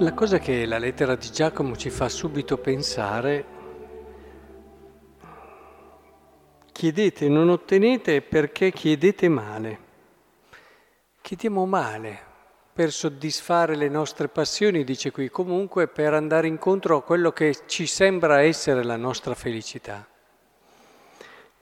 La cosa che la lettera di Giacomo ci fa subito pensare, chiedete, non ottenete perché chiedete male. Chiediamo male per soddisfare le nostre passioni, dice qui, comunque per andare incontro a quello che ci sembra essere la nostra felicità.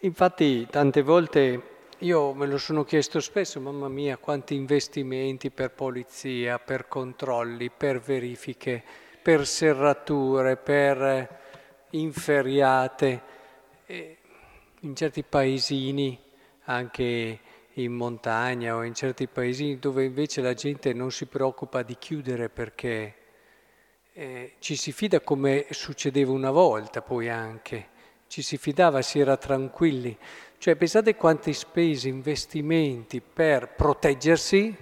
Infatti tante volte io me lo sono chiesto spesso, mamma mia, quanti investimenti per polizia, per controlli, per verifiche, per serrature, per inferiate. E in certi paesini, anche in montagna o in certi paesini dove invece la gente non si preoccupa di chiudere perché eh, ci si fida come succedeva una volta poi anche, ci si fidava, si era tranquilli. Cioè pensate quanti spesi, investimenti per proteggersi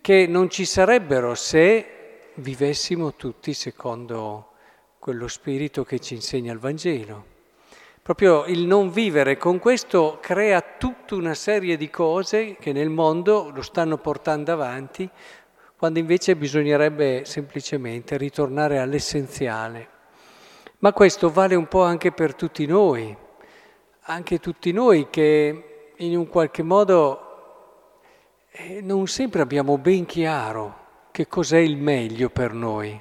che non ci sarebbero se vivessimo tutti secondo quello spirito che ci insegna il Vangelo. Proprio il non vivere con questo crea tutta una serie di cose che nel mondo lo stanno portando avanti, quando invece bisognerebbe semplicemente ritornare all'essenziale. Ma questo vale un po' anche per tutti noi anche tutti noi che in un qualche modo eh, non sempre abbiamo ben chiaro che cos'è il meglio per noi.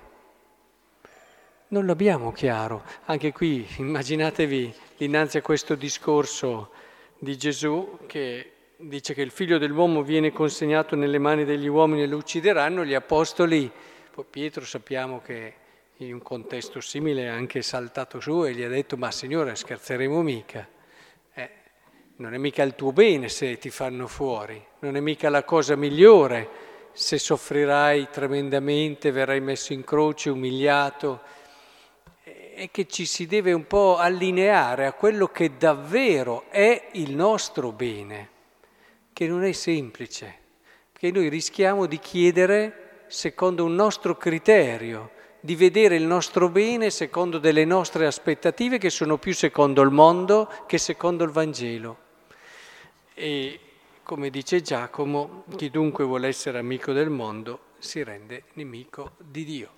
Non l'abbiamo chiaro. Anche qui immaginatevi dinanzi a questo discorso di Gesù che dice che il figlio dell'uomo viene consegnato nelle mani degli uomini e lo uccideranno, gli apostoli, poi Pietro sappiamo che in un contesto simile è anche saltato su e gli ha detto ma signore scherzeremo mica non è mica il tuo bene se ti fanno fuori, non è mica la cosa migliore se soffrirai tremendamente, verrai messo in croce, umiliato. È che ci si deve un po' allineare a quello che davvero è il nostro bene, che non è semplice, che noi rischiamo di chiedere secondo un nostro criterio, di vedere il nostro bene secondo delle nostre aspettative che sono più secondo il mondo che secondo il Vangelo. E come dice Giacomo, chi dunque vuole essere amico del mondo si rende nemico di Dio.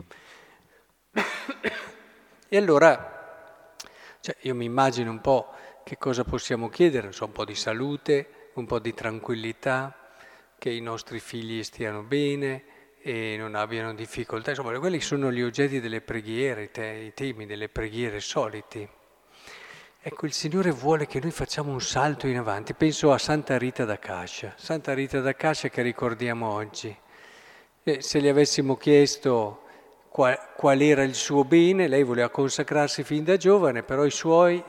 E allora, cioè io mi immagino un po' che cosa possiamo chiedere, so, un po' di salute, un po' di tranquillità, che i nostri figli stiano bene e non abbiano difficoltà. Insomma, quelli sono gli oggetti delle preghiere, i temi delle preghiere soliti. Ecco, il Signore vuole che noi facciamo un salto in avanti. Penso a Santa Rita da Cascia, Santa Rita da Cascia che ricordiamo oggi. E se le avessimo chiesto qual, qual, era il suo bene, lei voleva consacrarsi fin da giovane, però i suoi,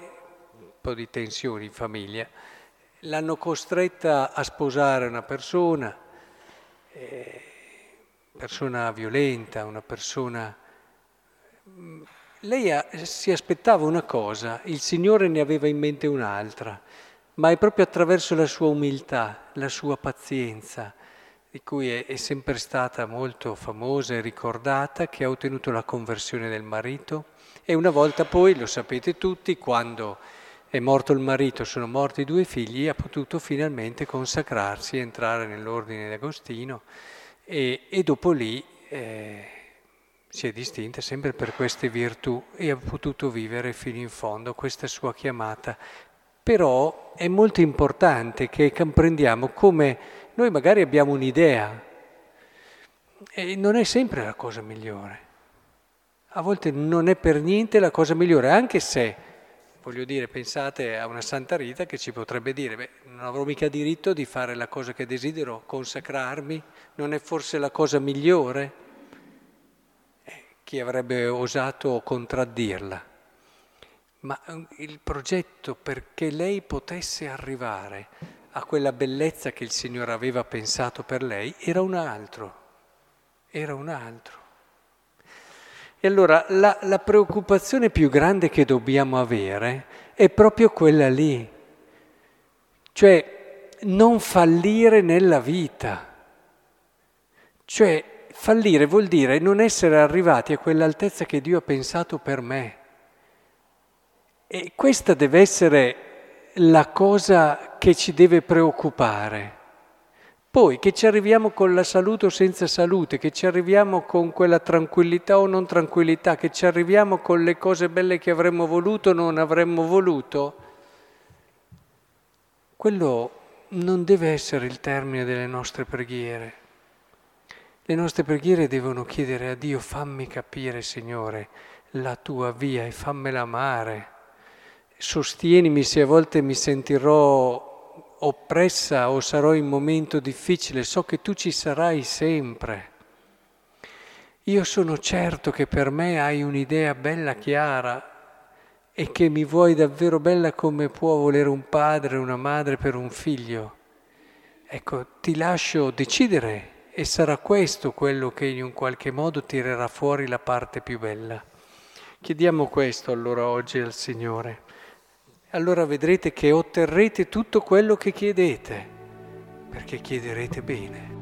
un po' di tensioni in famiglia, l'hanno costretta a sposare una persona, eh, persona violenta, una persona lei ha, si aspettava una cosa, il Signore ne aveva in mente un'altra, ma è proprio attraverso la sua umiltà, la sua pazienza, di cui è, è sempre stata molto famosa e ricordata, che ha ottenuto la conversione del marito. E una volta poi, lo sapete tutti, quando è morto il marito, sono morti i due figli, ha potuto finalmente consacrarsi, entrare nell'ordine di e, e dopo lì... Eh, si è distinta sempre per queste virtù e ha potuto vivere fino in fondo questa sua chiamata. Però è molto importante che comprendiamo come noi magari abbiamo un'idea e non è sempre la cosa migliore. A volte non è per niente la cosa migliore, anche se, voglio dire, pensate a una Santa Rita che ci potrebbe dire, beh, non avrò mica diritto di fare la cosa che desidero, consacrarmi, non è forse la cosa migliore? chi avrebbe osato contraddirla. Ma eh, il progetto perché lei potesse arrivare a quella bellezza che il Signore aveva pensato per lei era un altro, era un altro. E allora la, la preoccupazione più grande che dobbiamo avere è proprio quella lì, cioè non fallire nella vita, cioè Fallire vuol dire non essere arrivati a quell'altezza che Dio ha pensato per me. E questa deve essere la cosa che ci deve preoccupare. Poi che ci arriviamo con la salute o senza salute, che ci arriviamo con quella tranquillità o non tranquillità, che ci arriviamo con le cose belle che avremmo voluto o non avremmo voluto, quello non deve essere il termine delle nostre preghiere. Le nostre preghiere devono chiedere a Dio fammi capire, Signore, la tua via e fammela amare. Sostienimi se a volte mi sentirò oppressa o sarò in momento difficile, so che tu ci sarai sempre. Io sono certo che per me hai un'idea bella chiara e che mi vuoi davvero bella come può volere un padre una madre per un figlio. Ecco, ti lascio decidere e sarà questo quello che in un qualche modo tirerà fuori la parte più bella. Chiediamo questo allora oggi al Signore allora vedrete che otterrete tutto quello che chiedete, perché chiederete bene.